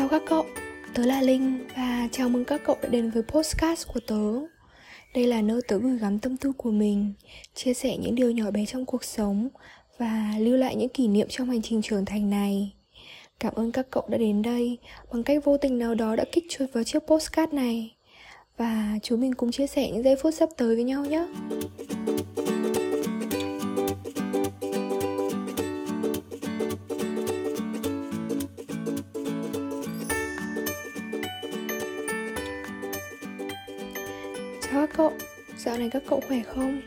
Chào các cậu, tớ là Linh và chào mừng các cậu đã đến với podcast của tớ. Đây là nơi tớ gửi gắm tâm tư của mình, chia sẻ những điều nhỏ bé trong cuộc sống và lưu lại những kỷ niệm trong hành trình trưởng thành này. Cảm ơn các cậu đã đến đây bằng cách vô tình nào đó đã kích chuột vào chiếc postcard này. Và chúng mình cùng chia sẻ những giây phút sắp tới với nhau nhé. Dạo này các cậu khỏe không?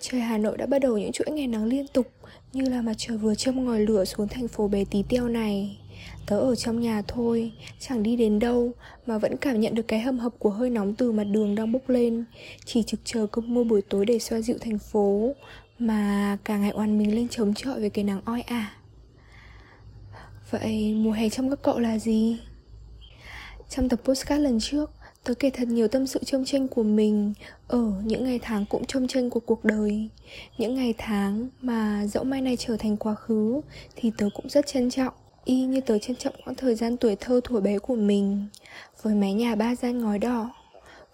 Trời Hà Nội đã bắt đầu những chuỗi ngày nắng liên tục Như là mặt trời vừa châm ngòi lửa xuống thành phố bé tí teo này Tớ ở trong nhà thôi, chẳng đi đến đâu Mà vẫn cảm nhận được cái hầm hập của hơi nóng từ mặt đường đang bốc lên Chỉ trực chờ cơn mưa buổi tối để xoa dịu thành phố Mà cả ngày oan mình lên chống chọi với cái nắng oi ả Vậy mùa hè trong các cậu là gì? Trong tập postcard lần trước Tớ kể thật nhiều tâm sự trông tranh của mình, Ở những ngày tháng cũng trông tranh của cuộc đời. Những ngày tháng mà dẫu mai này trở thành quá khứ Thì tớ cũng rất trân trọng, Y như tớ trân trọng quãng thời gian tuổi thơ thuở bé của mình. Với mái nhà ba gian ngói đỏ,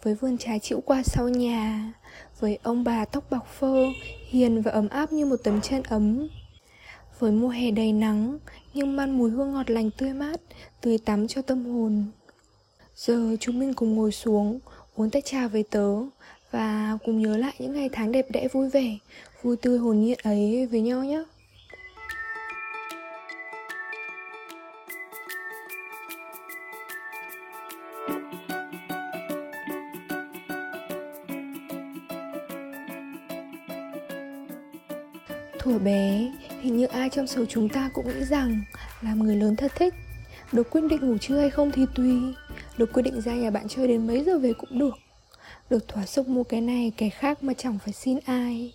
Với vườn trái chịu qua sau nhà, Với ông bà tóc bạc phơ, Hiền và ấm áp như một tấm chăn ấm. Với mùa hè đầy nắng, Nhưng mang mùi hương ngọt lành tươi mát, Tươi tắm cho tâm hồn. Giờ chúng mình cùng ngồi xuống, uống tách trà với tớ và cùng nhớ lại những ngày tháng đẹp đẽ vui vẻ, vui tươi hồn nhiên ấy với nhau nhé. Thuở bé, hình như ai trong số chúng ta cũng nghĩ rằng làm người lớn thật thích được quyết định ngủ trưa hay không thì tùy được quyết định ra nhà bạn chơi đến mấy giờ về cũng được. Được thỏa sức mua cái này, cái khác mà chẳng phải xin ai.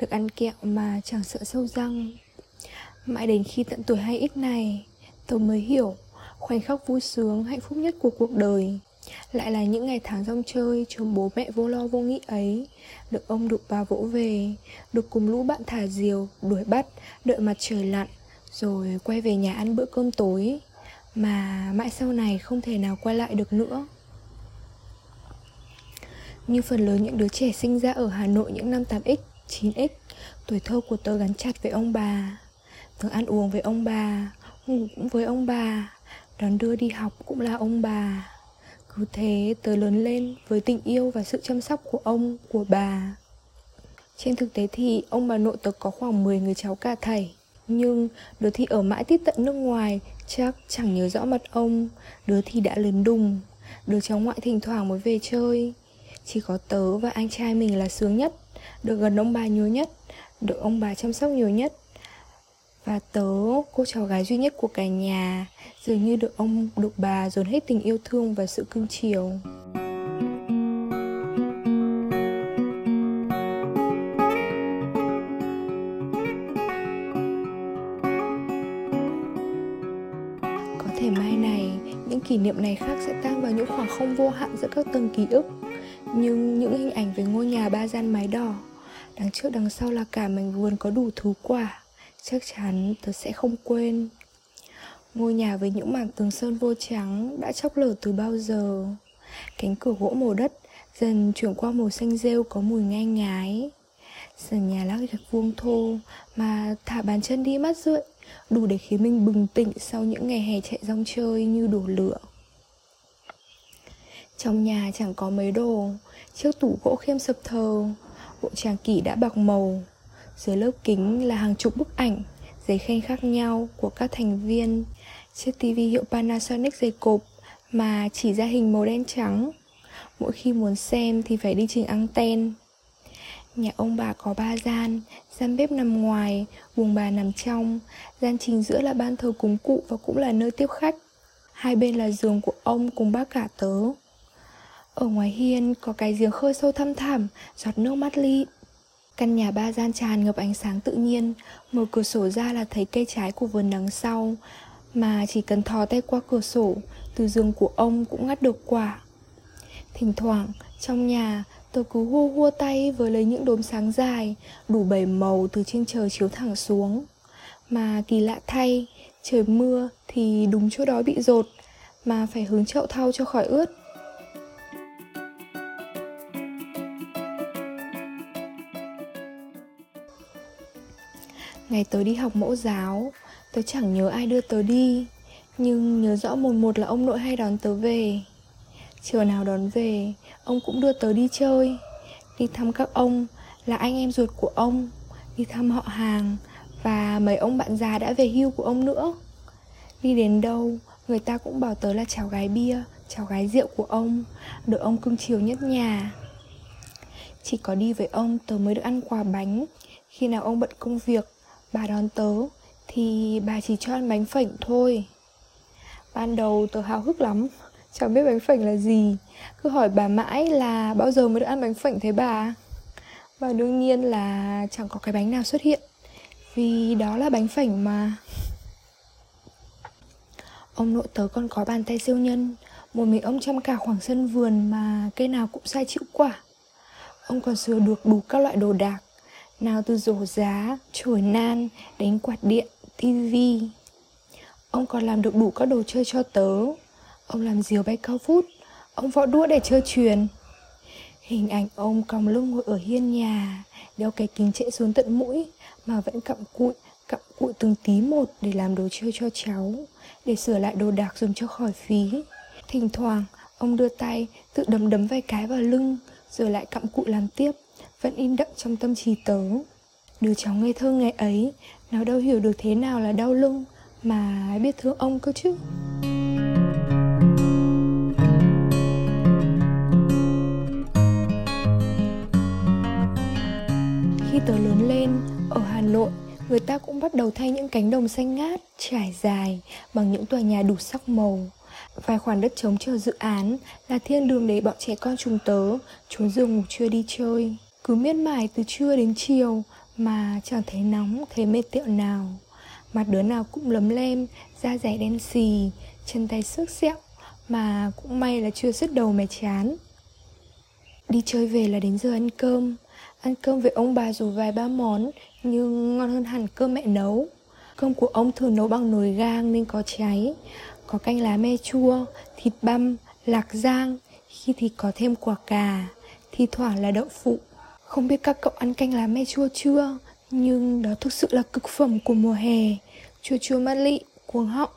Được ăn kẹo mà chẳng sợ sâu răng. Mãi đến khi tận tuổi hay ít này, Tôi mới hiểu khoảnh khắc vui sướng, hạnh phúc nhất của cuộc đời. Lại là những ngày tháng rong chơi chồng bố mẹ vô lo vô nghĩ ấy. Được ông đục bà vỗ về, được cùng lũ bạn thả diều, đuổi bắt, đợi mặt trời lặn, rồi quay về nhà ăn bữa cơm tối mà mãi sau này không thể nào quay lại được nữa. Như phần lớn những đứa trẻ sinh ra ở Hà Nội những năm 8X, 9X Tuổi thơ của tớ gắn chặt với ông bà. Tớ ăn uống với ông bà, ngủ cũng với ông bà Đón đưa đi học cũng là ông bà. Cứ thế tớ lớn lên với tình yêu và sự chăm sóc của ông, của bà. Trên thực tế thì ông bà nội tớ có khoảng 10 người cháu cả thầy nhưng đứa thì ở mãi tít tận nước ngoài Chắc chẳng nhớ rõ mặt ông. Đứa thì đã lớn đùng Đứa cháu ngoại thỉnh thoảng mới về chơi. Chỉ có tớ và anh trai mình là sướng nhất Được gần ông bà nhiều nhất Được ông bà chăm sóc nhiều nhất. Và tớ, cô cháu gái duy nhất của cả nhà Dường như được ông, được bà dồn hết tình yêu thương và sự cưng chiều. Niệm này khác sẽ tan vào những khoảng không vô hạn giữa các tầng ký ức. Nhưng những hình ảnh về ngôi nhà ba gian mái đỏ, đằng trước đằng sau là cả mảnh vườn có đủ thú quả, chắc chắn tớ sẽ không quên. Ngôi nhà với những mảng tường sơn vô trắng đã chóc lở từ bao giờ? Cánh cửa gỗ màu đất dần chuyển qua màu xanh rêu có mùi ngang ngái sàn nhà lát gạch vuông thô mà thả bàn chân đi mắt rượi, đủ để khiến mình bừng tỉnh sau những ngày hè chạy rong chơi như đổ lửa trong nhà chẳng có mấy đồ. Chiếc tủ gỗ khiêm sập thờ. Bộ tràng kỷ đã bạc màu. Dưới lớp kính là hàng chục bức ảnh giấy khen khác nhau của các thành viên. Chiếc tivi hiệu Panasonic dày cộp mà chỉ ra hình màu đen trắng. Mỗi khi muốn xem thì phải đi chỉnh anten. Nhà ông bà có ba gian, gian bếp nằm ngoài, buồng bà nằm trong, gian chính giữa là ban thờ cúng cụ và cũng là nơi tiếp khách. Hai bên là giường của ông cùng bác cả tớ. Ở ngoài hiên có cái giếng khơi sâu thăm thẳm, giọt nước mắt ly. Căn nhà ba gian tràn ngập ánh sáng tự nhiên, mở cửa sổ ra là thấy cây trái của vườn đằng sau, mà chỉ cần thò tay qua cửa sổ, từ giường của ông cũng ngắt được quả. Thỉnh thoảng, trong nhà, tôi cứ hua hua tay với lấy những đốm sáng dài Đủ bảy màu từ trên trời chiếu thẳng xuống Mà kỳ lạ thay Trời mưa thì đúng chỗ đó bị rột Mà phải hướng chậu thau cho khỏi ướt Ngày tớ đi học mẫu giáo, Tớ chẳng nhớ ai đưa tớ đi, Nhưng nhớ rõ một một là ông nội hay đón tớ về. Chiều nào đón về, Ông cũng đưa tớ đi chơi. Đi thăm các ông Là anh em ruột của ông, Đi thăm họ hàng Và mấy ông bạn già đã về hưu của ông nữa. Đi đến đâu, Người ta cũng bảo tớ là cháu gái bia Cháu gái rượu của ông Được ông cưng chiều nhất nhà. Chỉ có đi với ông tớ mới được ăn quà bánh. Khi nào ông bận công việc Bà đón tớ, Thì bà chỉ cho ăn bánh phảnh thôi. Ban đầu tớ háo hức lắm, Chẳng biết bánh phảnh là gì. Cứ hỏi bà mãi là bao giờ mới được ăn bánh phảnh thế bà? Và đương nhiên là chẳng có cái bánh nào xuất hiện, Vì đó là bánh phảnh mà. Ông nội tớ còn có bàn tay siêu nhân, Một mình ông chăm cả khoảng sân vườn mà cây nào cũng sai chịu quả. Ông còn sửa được đủ các loại đồ đạc nào từ rổ giá, chổi nan đến quạt điện, tivi Ông còn làm được đủ các đồ chơi cho tớ. Ông làm diều bay cao phút, Ông võ đũa để chơi truyền Hình ảnh ông còng lưng ngồi ở hiên nhà Đeo cái kính trễ xuống tận mũi Mà vẫn cặm cụi Cặm cụi từng tí một để làm đồ chơi cho cháu Để sửa lại đồ đạc dùng cho khỏi phí. Thỉnh thoảng ông đưa tay tự đấm đấm vài cái vào lưng Rồi lại cặm cụi làm tiếp vẫn in đậm trong tâm trí tớ. Đứa cháu ngây thơ ngày ấy Nó đâu hiểu được thế nào là đau lưng, Mà biết thương ông cơ chứ. Khi tớ lớn lên, Ở Hà Nội, Người ta cũng bắt đầu thay những cánh đồng xanh ngát, Trải dài Bằng những tòa nhà đủ sắc màu. Vài khoản đất trống chờ dự án Là thiên đường để bọn trẻ con chúng tớ, Trốn giường ngủ trưa đi chơi cứ miết mài từ trưa đến chiều mà chẳng thấy nóng, thấy mệt tiệu nào. Mặt đứa nào cũng lấm lem, da rẻ đen xì, chân tay xước xẹo, mà cũng may là chưa sứt đầu mày chán. Đi chơi về là đến giờ ăn cơm. Ăn cơm với ông bà dù vài ba món, nhưng ngon hơn hẳn cơm mẹ nấu. Cơm của ông thường nấu bằng nồi gang nên có cháy. Có canh lá me chua, thịt băm, lạc rang khi thì có thêm quả cà, thi thoảng là đậu phụ không biết các cậu ăn canh lá me chua chưa? Nhưng đó thực sự là cực phẩm của mùa hè. Chua chua mát lị, cuồng họng.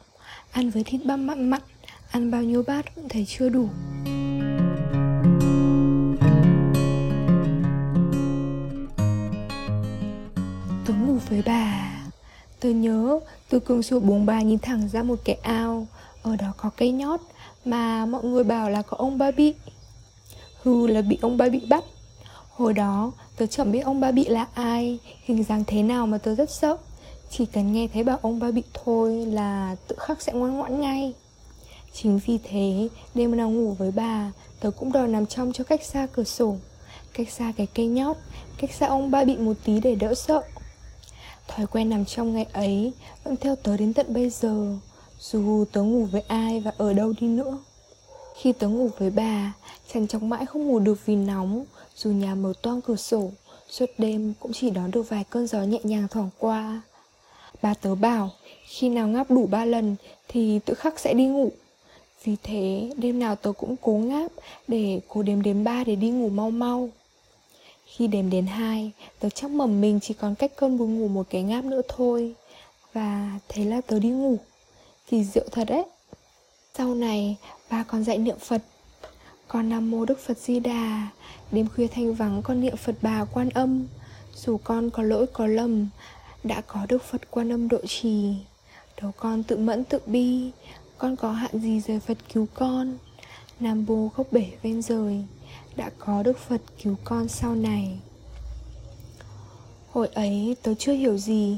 Ăn với thịt băm mặn mặn. Ăn bao nhiêu bát cũng thấy chưa đủ. Tớ ngủ với bà. Tớ nhớ từ cường sổ buồng bà nhìn thẳng ra một cái ao. Ở đó có cây nhót Mà mọi người bảo là có ông ba bị Hừ là bị ông ba bị bắt. Hồi đó, tớ chẳng biết ông ba bị là ai, Hình dáng thế nào mà tớ rất sợ Chỉ cần nghe thấy bảo ông ba bị thôi là tự khắc sẽ ngoan ngoãn ngay. Chính vì thế, đêm nào ngủ với bà, Tớ cũng đòi nằm trong cho cách xa cửa sổ, Cách xa cái cây nhót Cách xa ông ba bị một tí để đỡ sợ. Thói quen nằm trong ngày ấy Vẫn theo tớ đến tận bây giờ, Dù tớ ngủ với ai và ở đâu đi nữa. Khi tớ ngủ với bà chăn chóng mãi không ngủ được vì nóng dù nhà mở toang cửa sổ, Suốt đêm cũng chỉ đón được vài cơn gió nhẹ nhàng thoảng qua. Bà tớ bảo, Khi nào ngáp đủ ba lần Thì tự khắc sẽ đi ngủ. Vì thế, đêm nào tớ cũng cố ngáp Để cố đếm đến ba để đi ngủ mau mau. Khi đếm đến hai, Tớ chắc mầm mình chỉ còn cách cơn buồn ngủ một cái ngáp nữa thôi. Và thế là tớ đi ngủ. Kỳ diệu thật đấy. Sau này ba còn dạy niệm Phật. Con Nam Mô Đức Phật Di Đà. Đêm khuya thanh vắng con niệm Phật bà quan âm. Dù con có lỗi có lầm Đã có Đức Phật quan âm độ trì. Đầu con tự mẫn tự bi Con có hạn gì rời Phật cứu con? Nam bô gốc bể ven rời Đã có Đức Phật cứu con sau này. Hồi ấy tớ chưa hiểu gì.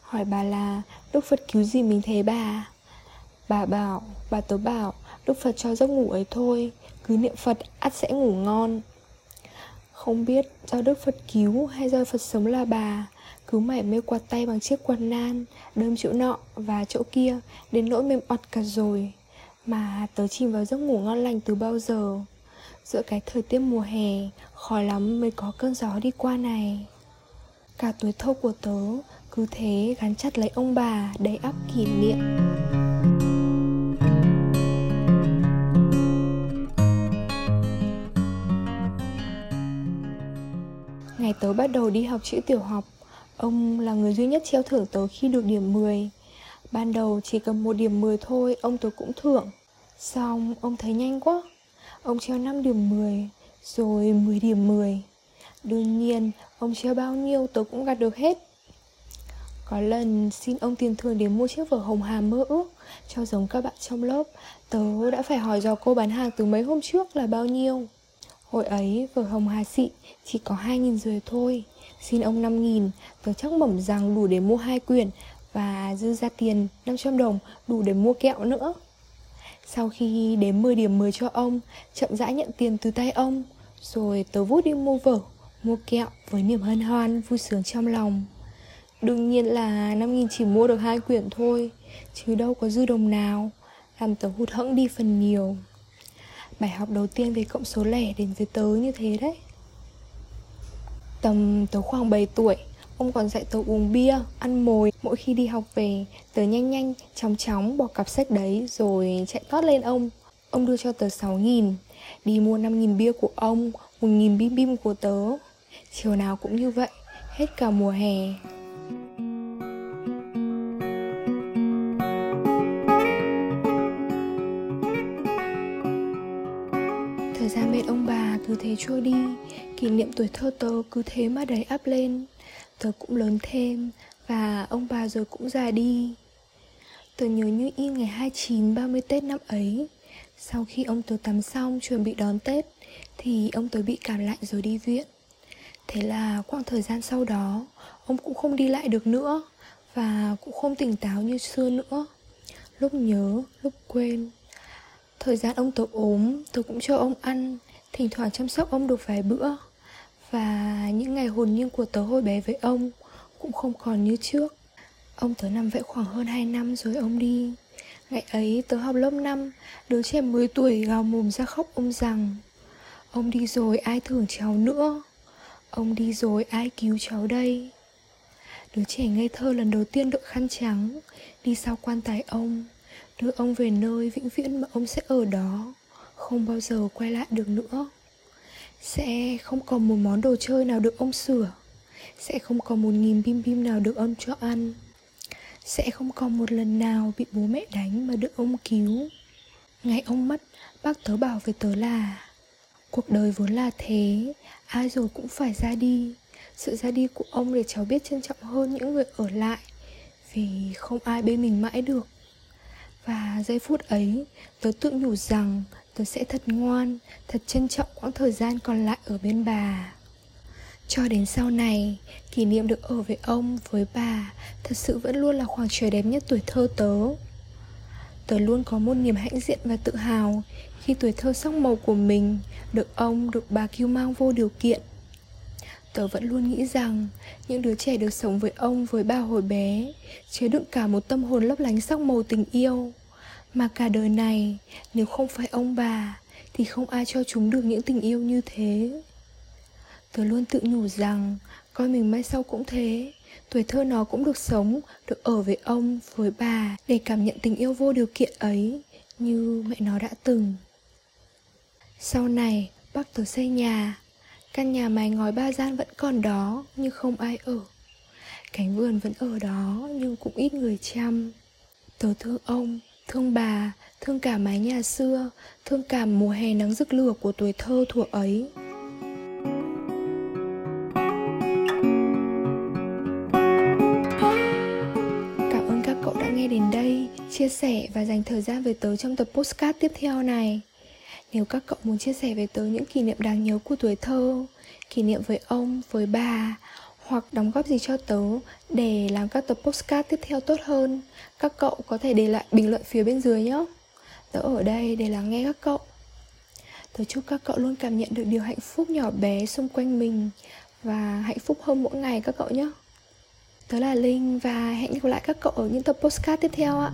Hỏi bà là Đức Phật cứu gì mình thế bà? Bà bảo, bà tớ bảo Đức Phật cho giấc ngủ ấy thôi Cứ niệm Phật ắt sẽ ngủ ngon không biết do Đức Phật cứu hay do Phật sống là bà, Cứ mải mê quạt tay bằng chiếc quạt nan, Đơm chỗ nọ và chỗ kia, Đến nỗi mềm oặt cả rồi. Mà tớ chìm vào giấc ngủ ngon lành từ bao giờ? Giữa cái thời tiết mùa hè, Khó lắm mới có cơn gió đi qua này. Cả tuổi thâu của tớ cứ thế gắn chặt lấy ông bà đầy ắp kỷ niệm. Ngày tớ bắt đầu đi học chữ tiểu học. Ông là người duy nhất treo thưởng tớ khi được điểm 10 Ban đầu chỉ cần một điểm 10 thôi, Ông tớ cũng thưởng. Xong, ông thấy nhanh quá. Ông treo 5 điểm 10 Rồi 10 điểm 10 Đương nhiên, ông treo bao nhiêu tớ cũng gạt được hết. Có lần xin ông tiền thưởng để mua chiếc vở hồng hà mơ ước Cho giống các bạn trong lớp. Tớ đã phải hỏi dò cô bán hàng từ mấy hôm trước là bao nhiêu. Hồi ấy vở hồng hà xị chỉ có 2.000 rưỡi thôi. Xin ông 5.000 Tớ chắc mẩm rằng đủ để mua hai quyển Và dư ra tiền 500 đồng đủ để mua kẹo nữa. Sau khi đếm 10 điểm 10 cho ông, Chậm rãi nhận tiền từ tay ông, Rồi tớ vút đi mua vở, Mua kẹo với niềm hân hoan, vui sướng trong lòng. Đương nhiên là 5.000 chỉ mua được hai quyển thôi, Chứ đâu có dư đồng nào, Làm tớ hụt hẫng đi phần nhiều. Bài học đầu tiên về cộng số lẻ đến với tớ như thế đấy. Tầm tớ khoảng 7 tuổi Ông còn dạy tớ uống bia, ăn mồi. Mỗi khi đi học về Tớ nhanh nhanh, chóng chóng bỏ cặp sách đấy Rồi chạy tót lên ông. Ông đưa cho tớ 6.000 Đi mua 5.000 bia của ông 1.000 bim bim của tớ. Chiều nào cũng như vậy Hết cả mùa hè. Thời ông bà cứ thế trôi đi. Kỷ niệm tuổi thơ tớ cứ thế mà đầy áp lên. Tớ cũng lớn thêm Và ông bà rồi cũng già đi. Tớ nhớ như in ngày 29 30 Tết năm ấy. Sau khi ông tớ tắm xong chuẩn bị đón Tết Thì ông tớ bị cảm lạnh rồi đi viện. Thế là khoảng thời gian sau đó Ông cũng không đi lại được nữa Và cũng không tỉnh táo như xưa nữa. Lúc nhớ, lúc quên Thời gian ông tổ ốm, tôi cũng cho ông ăn Thỉnh thoảng chăm sóc ông được vài bữa. Và những ngày hồn nhiên của tớ hồi bé với ông Cũng không còn như trước. Ông tớ nằm vậy khoảng hơn 2 năm rồi ông đi. Ngày ấy tớ học lớp 5 Đứa trẻ 10 tuổi gào mồm ra khóc ông rằng Ông đi rồi ai thưởng cháu nữa? Ông đi rồi ai cứu cháu đây? Đứa trẻ ngây thơ lần đầu tiên đội khăn trắng Đi sau quan tài ông đưa ông về nơi vĩnh viễn mà ông sẽ ở đó, không bao giờ quay lại được nữa. Sẽ không còn một món đồ chơi nào được ông sửa. Sẽ không còn một nghìn bim bim nào được ông cho ăn. Sẽ không còn một lần nào bị bố mẹ đánh mà được ông cứu. Ngày ông mất, bác tớ bảo với tớ là, cuộc đời vốn là thế, ai rồi cũng phải ra đi. Sự ra đi của ông để cháu biết trân trọng hơn những người ở lại, vì không ai bên mình mãi được và giây phút ấy, tớ tự nhủ rằng tớ sẽ thật ngoan, thật trân trọng quãng thời gian còn lại ở bên bà. Cho đến sau này, kỷ niệm được ở với ông, với bà thật sự vẫn luôn là khoảng trời đẹp nhất tuổi thơ tớ. Tớ luôn có một niềm hãnh diện và tự hào khi tuổi thơ sắc màu của mình được ông, được bà cứu mang vô điều kiện. Tớ vẫn luôn nghĩ rằng những đứa trẻ được sống với ông, với ba hồi bé, chứa đựng cả một tâm hồn lấp lánh sắc màu tình yêu. Mà cả đời này, nếu không phải ông bà, thì không ai cho chúng được những tình yêu như thế. Tớ luôn tự nhủ rằng coi mình mai sau cũng thế, tuổi thơ nó cũng được sống, được ở với ông, với bà để cảm nhận tình yêu vô điều kiện ấy, như mẹ nó đã từng. Sau này, bác tớ xây nhà căn nhà mái ngói ba gian vẫn còn đó nhưng không ai ở cánh vườn vẫn ở đó nhưng cũng ít người chăm tớ thương ông Thương bà, thương cả mái nhà xưa, thương cả mùa hè nắng rực lửa của tuổi thơ thuở ấy. Cảm ơn các cậu đã nghe đến đây, chia sẻ và dành thời gian với tớ trong tập postcard tiếp theo này. Nếu các cậu muốn chia sẻ với tớ những kỷ niệm đáng nhớ của tuổi thơ, kỷ niệm với ông, với bà, hoặc đóng góp gì cho tớ để làm các tập postcard tiếp theo tốt hơn các cậu có thể để lại bình luận phía bên dưới nhé. Tớ ở đây để lắng nghe các cậu. Tớ chúc các cậu luôn cảm nhận được điều hạnh phúc nhỏ bé xung quanh mình và hạnh phúc hơn mỗi ngày các cậu nhé. Tớ là linh và hẹn gặp lại các cậu ở những tập postcard tiếp theo ạ.